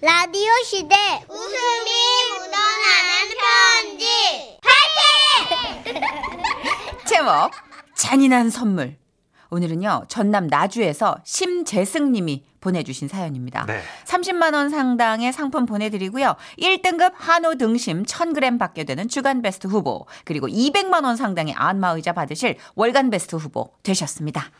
라디오 시대 웃음이 묻어나는 편지 제목 잔인한 선물. 오늘은요 전남 나주에서 심재승님이 보내주신 사연입니다. 네. 30만 원 상당의 상품 보내드리고요. 1등급 한우 등심 1,000g 받게 되는 주간 베스트 후보 그리고 200만 원 상당의 안마의자 받으실 월간 베스트 후보 되셨습니다.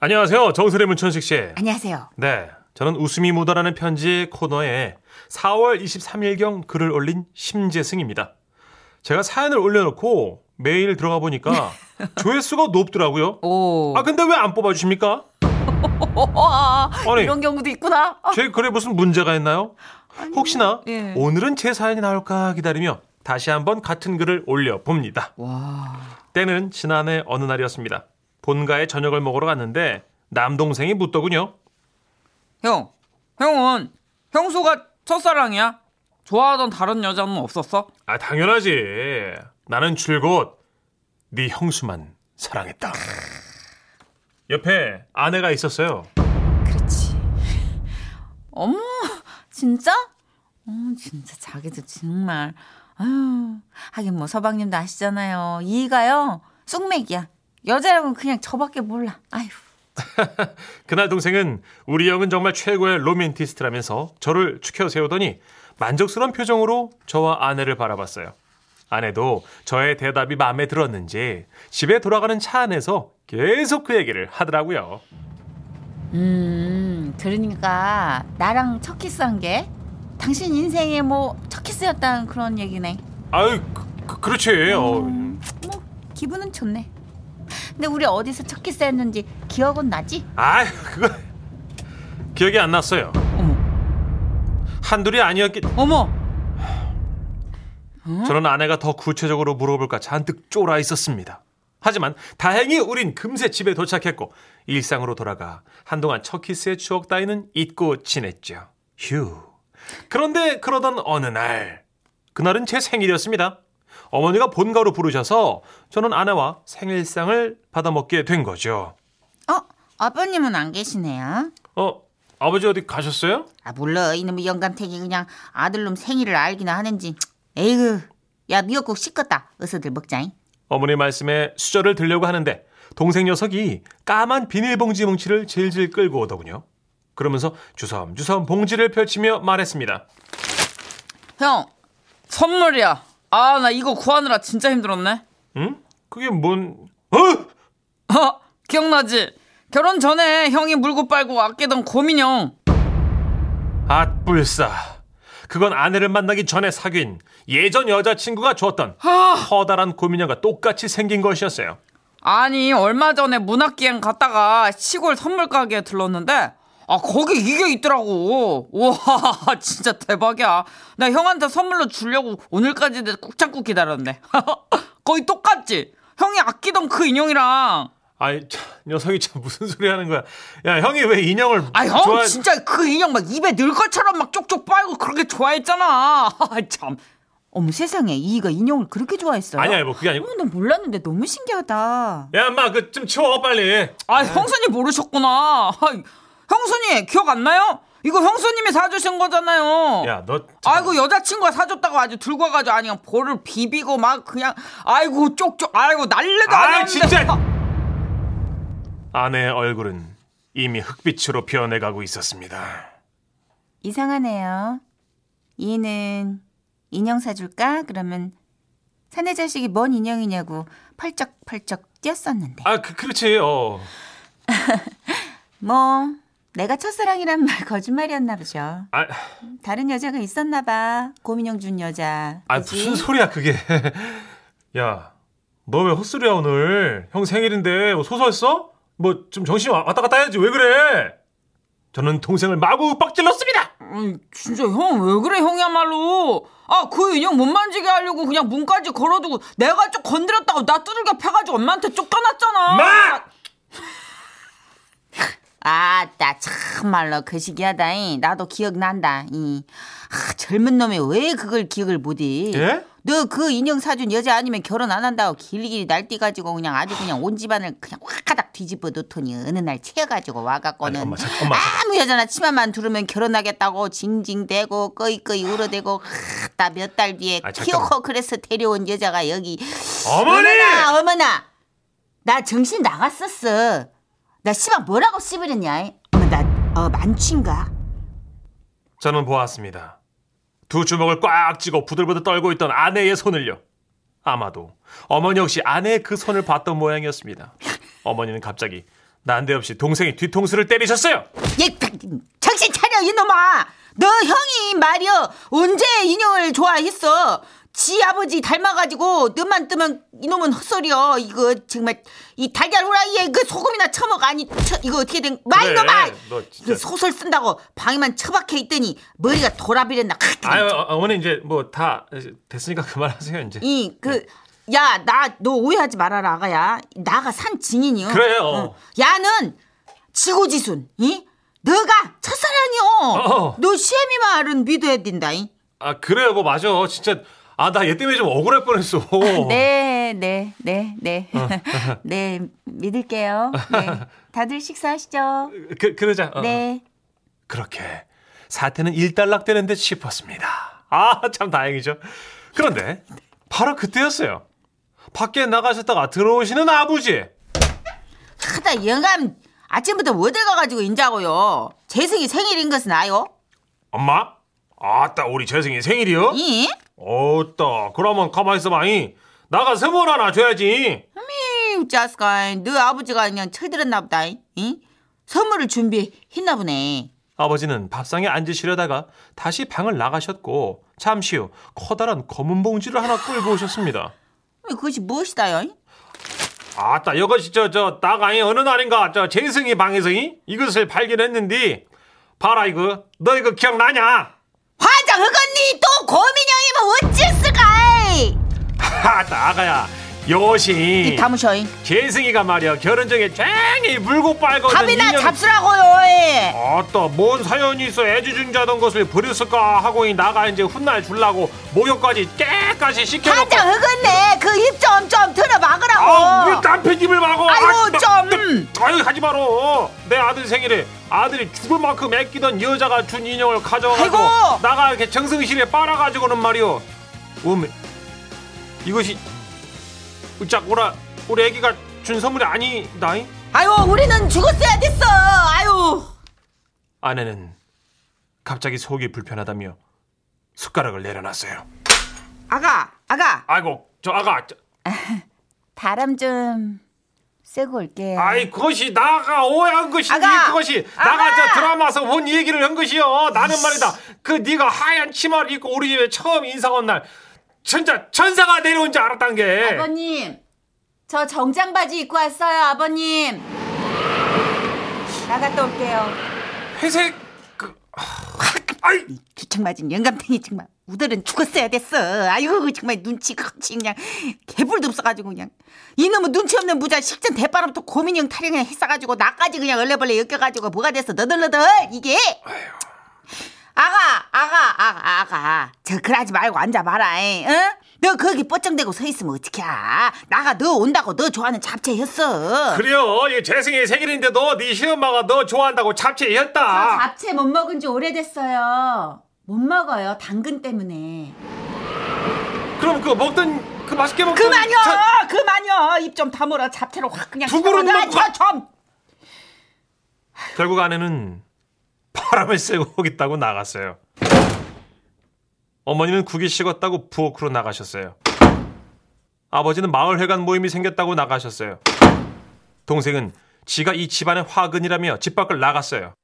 안녕하세요. 정선의 문천식 씨. 안녕하세요. 네. 저는 웃음이 묻어나는 편지 코너에 4월 23일경 글을 올린 심재승입니다. 제가 사연을 올려놓고 매일 들어가 보니까 조회수가 높더라고요. 오. 아 근데 왜 안 뽑아주십니까? 아, 아니. 이런 경우도 있구나. 아, 제 글에 무슨 문제가 있나요? 혹시나 예. 오늘은 제 사연이 나올까 기다리며 다시 한번 같은 글을 올려 봅니다. 와. 때는 지난해 어느 날이었습니다. 본가에 저녁을 먹으러 갔는데 남동생이 묻더군요. 형, 형은 형수가 첫사랑이야? 좋아하던 다른 여자는 없었어? 아 당연하지. 나는 줄곧 네 형수만 사랑했다. 옆에 아내가 있었어요. 그렇지. 어머, 진짜? 어, 진짜 자기도 정말. 아유, 하긴 뭐 서방님도 아시잖아요. 이가요, 쑥맥이야. 여자라고는 그냥 저밖에 몰라. 아유. 그날 동생은 우리 형은 정말 최고의 로맨티스트라면서 저를 추켜 세우더니 만족스러운 표정으로 저와 아내를 바라봤어요. 아내도 저의 대답이 마음에 들었는지 집에 돌아가는 차 안에서 계속 그 얘기를 하더라고요. 음, 들으니까 나랑 첫 키스한 게 당신 인생의 뭐 첫 키스였다는 그런 얘기네. 아유, 그, 그, 렇지 어, 뭐 기분은 좋네. 근데 우리 어디서 첫 키스했는지 기억은 나지? 아, 그거 기억이 안 났어요. 어머, 한둘이 아니었기. 어머, 저는 아내가 더 구체적으로 물어볼까 잔뜩 쫄아 있었습니다. 하지만 다행히 우린 금세 집에 도착했고 일상으로 돌아가 한동안 첫 키스의 추억 따위는 잊고 지냈죠. 휴. 그런데 그러던 어느 날 그날은 제 생일이었습니다. 어머니가 본가로 부르셔서 저는 아내와 생일상을 받아 먹게 된 거죠. 어, 아버님은 안 계시네요. 어, 아버지 어디 가셨어요? 아 몰라 이놈의 영감탱이 그냥 아들놈 생일을 알기나 하는지 에이그 야 미역국 식었다 어서들 먹자잉 어머니 말씀에 수저를 들려고 하는데 동생 녀석이 까만 비닐봉지 뭉치를 질질 끌고 오더군요. 그러면서 주섬주섬 봉지를 펼치며 말했습니다. 형, 선물이야. 아, 나 이거 구하느라 진짜 힘들었네. 응? 그게 뭔... 어? 어, 기억나지? 결혼 전에 형이 물고 빨고 아끼던 고민형. 앗불싸. 그건 아내를 만나기 전에 사귄 예전 여자친구가 줬던 커다란 고민형과 똑같이 생긴 것이었어요. 아니, 얼마 전에 문학기행 갔다가 시골 선물 가게에 들렀는데, 아, 거기 이게 있더라고. 우와, 진짜 대박이야. 나 형한테 선물로 주려고 오늘까지 꾹 참고 기다렸네. 거의 똑같지? 형이 아끼던 그 인형이랑. 아이, 참, 녀석이 참 무슨 소리 하는 거야. 야, 형이 왜 인형을 아, 형 좋아... 진짜 그 인형 막 입에 넣을 것처럼 막 쪽쪽 빨고 그렇게 좋아했잖아. 참. 어머 세상에 이가 인형을 그렇게 좋아했어요? 아니야, 뭐 그게 아니고. 어머 나 몰랐는데 너무 신기하다 야, 엄마, 그 좀 치워, 빨리. 아, 형수님 모르셨구나. 형수님 기억 안 나요? 이거 형수님이 사주신 거잖아요. 야, 너. 아이고 여자친구가 사줬다고 아주 들고 와가지고 아니 그냥 볼을 비비고 막 그냥 아이고 쪽쪽 아이고 난리도 아니었는데 진짜. 아내의 얼굴은 이미 흑빛으로 변해가고 있었습니다. 이상하네요 얘는 인형 사줄까? 그러면 사내 자식이 뭔 인형이냐고 펄쩍펄쩍 뛰었었는데 아, 그, 그렇지, 어. 뭐 내가 첫사랑이란 말 거짓말이었나 보죠 아, 다른 여자가 있었나 봐 고민형 준 여자 아 그지? 무슨 소리야, 그게. 야, 너 왜 헛소리야, 오늘? 형 생일인데, 뭐 소설 써? 뭐, 좀 정신 왔다 갔다 해야지, 왜 그래? 저는 동생을 마구 빡질렀습니다! 아니, 진짜 형 왜 그래 형이야말로 아 그 인형 못 만지게 하려고 그냥 문까지 걸어두고 내가 좀 건드렸다고 나 두들겨 패가지고 엄마한테 쫓겨났잖아 마! 아따 참말로 그 시기하다잉 나도 기억난다 이 아, 젊은 놈이 왜 그걸 기억을 못해 예? 너 그 인형 사준 여자 아니면 결혼 안 한다고 길리길리 날뛰 가지고 그냥 아주 그냥 온 집안을 그냥 확가닥 뒤집어 놓더니 어느 날 채가지고 와갖고는 아니, 엄마, 잠- 엄마, 잠깐. 아무 여자나 치마만 두르면 결혼하겠다고 징징대고 꺼이꺼이 울어대고 나몇달 뒤에 아, 잠깐만. 키워커 그래서 데려온 여자가 여기 어머니! 어머나 어머나 나 정신 나갔었어 나 씨발 뭐라고 씹으렸냐 어머 나 어 만취인가 저는 보았습니다. 두 주먹을 꽉 쥐고 부들부들 떨고 있던 아내의 손을요. 아마도 어머니 역시 아내의 그 손을 봤던 모양이었습니다. 어머니는 갑자기 난데없이 동생이 뒤통수를 때리셨어요. 얘 정신 차려 이놈아 너 형이 말이여 언제 인형을 좋아했어 지 아버지 닮아가지고 너만 뜨면 이놈은 헛소리여. 이거 정말 이 달걀 후라이에 그 소금이나 처먹 아니 처, 이거 어떻게 된마 그래, 너 진짜. 이거 소설 쓴다고 방에만 처박혀 있더니 머리가 돌아비렸나. 아유 어, 어머니 이제 뭐 다 됐으니까 그만하세요 이제. 이그야나 너 오해하지 말아라 아가야. 나가 산 증인이요. 그래요. 어. 야는 지고지순 이? 너가 첫사랑이요. 어. 너 시애미 말은 믿어야 된다 이. 아 그래요. 뭐 맞아. 진짜 아 나 얘 때문에 좀 억울할 뻔했어. 네, 네, 네, 네. 네, 믿을게요. 네. 다들 식사하시죠. 그 그러자. 어. 네. 그렇게 사태는 일단락되는 듯 싶었습니다. 아, 참 다행이죠. 그런데 바로 그때였어요. 밖에 나가셨다가 들어오시는 아버지. 하다 영감 아침부터 어딜 가가지고 인자고요 재승이 생일인 것은 아요 엄마? 아따, 우리 재승이 생일이요? 이? 어따, 그러면 가만히 있어봐. 이. 나가 선물 하나 줘야지. 이 짜스가 너 아버지가 그냥 철들었나 보다 이? 선물을 준비했나 보네 아버지는 밥상에 앉으시려다가 다시 방을 나가셨고 잠시 후 커다란 검은 봉지를 하나 끌고 오셨습니다. 그것이 무엇이다요 이? 아따 이것이 저 저 나가이 어느 날인가 저 재승이 방에서 이? 이것을 발견했는데 봐라 이거 너 이거 기억나냐? 화장 흑언니 또 고민형이면 어찌했을까 아따 아가야 요시 이 다무셔 이. 재승이가 말이야. 결혼 전에 쟁이 물고 빨거든 밥이나 인연- 잡수라고요 예. 아따 뭔 사연이 있어? 애지중지하던 것을 버렸을까 하고 이 나가 이제 훗날 줄라고 목욕까지 깨끗이 시켜놓고. 화장 흑언네. 그입좀좀 들어 막으라고. 아왜 남편 입을 막어? 아유, 아, 나- 좀. 나- 아유 하지 마라 내 아들 생일에 아들이 죽을 만큼 애끼던 여자가 준 인형을 가져가지고 아이고. 나가 이렇게 정승실에 빨아가지고는 말이오. 어메 이것이 짝 오라 우리 애기가 준 선물이 아니다잉? 아유 우리는 죽었어야 됐어. 아유. 아내는 갑자기 속이 불편하다며 숟가락을 내려놨어요. 아가 아가. 아이고 저 아가 저, 바람 좀 쐬고 올게요. 아이 그것이 나가 오해한 것이니 아가! 그것이. 아가! 나가. 저 드라마에서 본 얘기를 한 것이요 나는 말이다. 그 네가 하얀 치마를 입고 우리 집에 처음 인사 온날 진짜 천사가 내려온 줄 알았단 게. 아버님, 저 정장 바지 입고 왔어요, 아버님. 나갔다 올게요. 회색 그 아이. 주책 맞은 영감탱이 정말 우들은 죽었어야 됐어. 아유 정말 눈치 커지 그냥 개불도 없어가지고 그냥. 이놈의 눈치 없는 부자 식전 대바람부터 고민형 타령에 했어가지고 나까지 그냥 얼레벌레 엮여가지고 뭐가 됐어 너덜너덜? 이게? 아 가 아가 아가 아가. 저 그러지 말고 앉아봐라 응? 너 거기 뻗정대고 서 있으면 어떡해? 나가 너 온다고 너 좋아하는 잡채였어. 그래요. 이 재승이 생일인데도 네 시엄마가 너 좋아한다고 저 잡채였다. 잡채 못 먹은 지 오래됐어요. 못 먹어요, 당근 때문에. 그럼 그 먹던 그 맛있게 먹던 그만요! 자- 그만요! 입 좀 다물어 잡채로 확 그냥 두 그릇. 먹고- 저좀! 결국 아내는 바람을 쐬고 오겠다고 나갔어요. 어머니는 국이 식었다고 부엌으로 나가셨어요. 아버지는 마을회관 모임이 생겼다고 나가셨어요. 동생은 지가 이 집안의 화근이라며 집 밖을 나갔어요.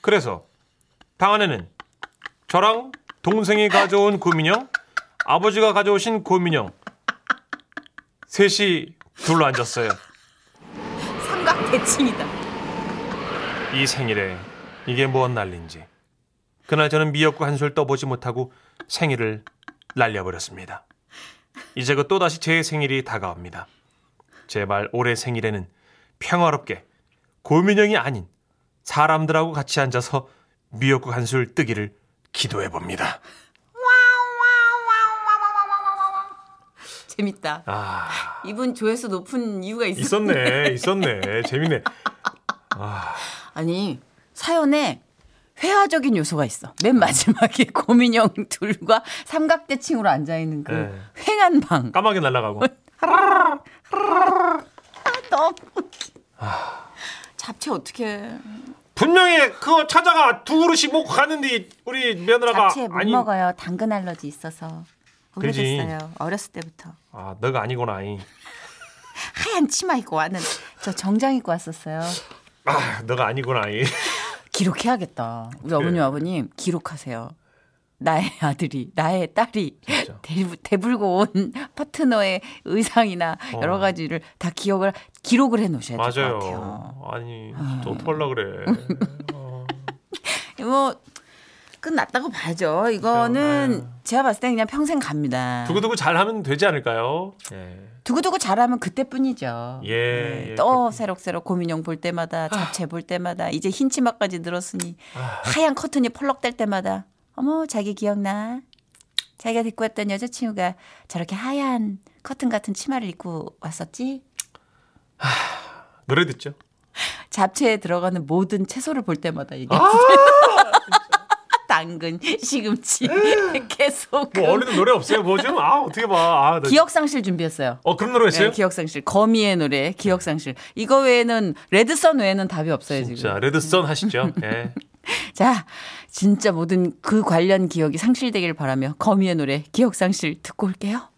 그래서 방 안에는 저랑 동생이 가져온 고민형, 아버지가 가져오신 고민형 셋이 둘러 앉았어요. 삼각 대칭이다 이 생일에 이게 뭔 난리인지 그날 저는 미역국 한 술 떠보지 못하고 생일을 날려버렸습니다. 이제 그 또다시 제 생일이 다가옵니다. 제발 올해 생일에는 평화롭게 고민형이 아닌 사람들하고 같이 앉아서 미역국 한 술 뜨기를 기도해 봅니다. 재밌다. 아, 이분 조회수 높은 이유가 있어. 있었네, 있었네. 재밌네. 아, 아니 사연에 회화적인 요소가 있어. 맨 마지막에 고민형 둘과 삼각대칭으로 앉아 있는 그 네. 횡한 방. 까마귀 날아가고. 너무 웃기. 잡채 어떻게? 분명히 그거 찾아가 두 그릇씩 먹고 가는데 우리 며느라가 잡채 못 먹어요. 당근 알러지 있어서. 그지. 오래됐어요. 어렸을 때부터. 아, 너가 아니구나. 이. 하얀 치마 입고 왔는 저 정장 입고 왔었어요. 아, 너가 아니구나. 이. 기록해야겠다. 우리 어머님 아버님 기록하세요. 나의 아들이 나의 딸이 진짜. 대, 대불 고 온 파트너의 의상이나 어. 여러 가지를 다 기억을 기록을 해 놓으셔야 될 것. 같아요. 아니, 또 어떡하려 그래. 어. 뭐 끝났다고 봐죠. 이거는 그렇죠. 제가 봤을 때 그냥 평생 갑니다. 두고두고 잘하면 되지 않을까요? 예. 두고두고 잘하면 그때뿐이죠. 네, 예, 예, 또. 새록새록 고민용 볼 때마다 잡채 볼 때마다 이제 흰 치마까지 늘었으니 아. 하얀 커튼이 펄럭댈 때마다 어머 자기 기억나? 자기가 데리고 왔던 여자친구가 저렇게 하얀 커튼 같은 치마를 입고 왔었지? 노래 듣죠? 잡채에 들어가는 모든 채소를 볼 때마다 이게 아! 당근, 시금치, 계속 뭐 어린이 노래 없어요? 뭐 좀? 아, 어떻게 봐. 아, 나... 기억상실 준비했어요. 어, 그런 노래 했어요? 네, 기억상실. 거미의 노래, 기억상실. 이거 외에는 레드선 외에는 답이 없어요 지금. 자, 레드선 하시죠. 예. 자, 진짜 모든 그 관련 기억이 상실되길 바라며 거미의 노래 기억상실 듣고 올게요.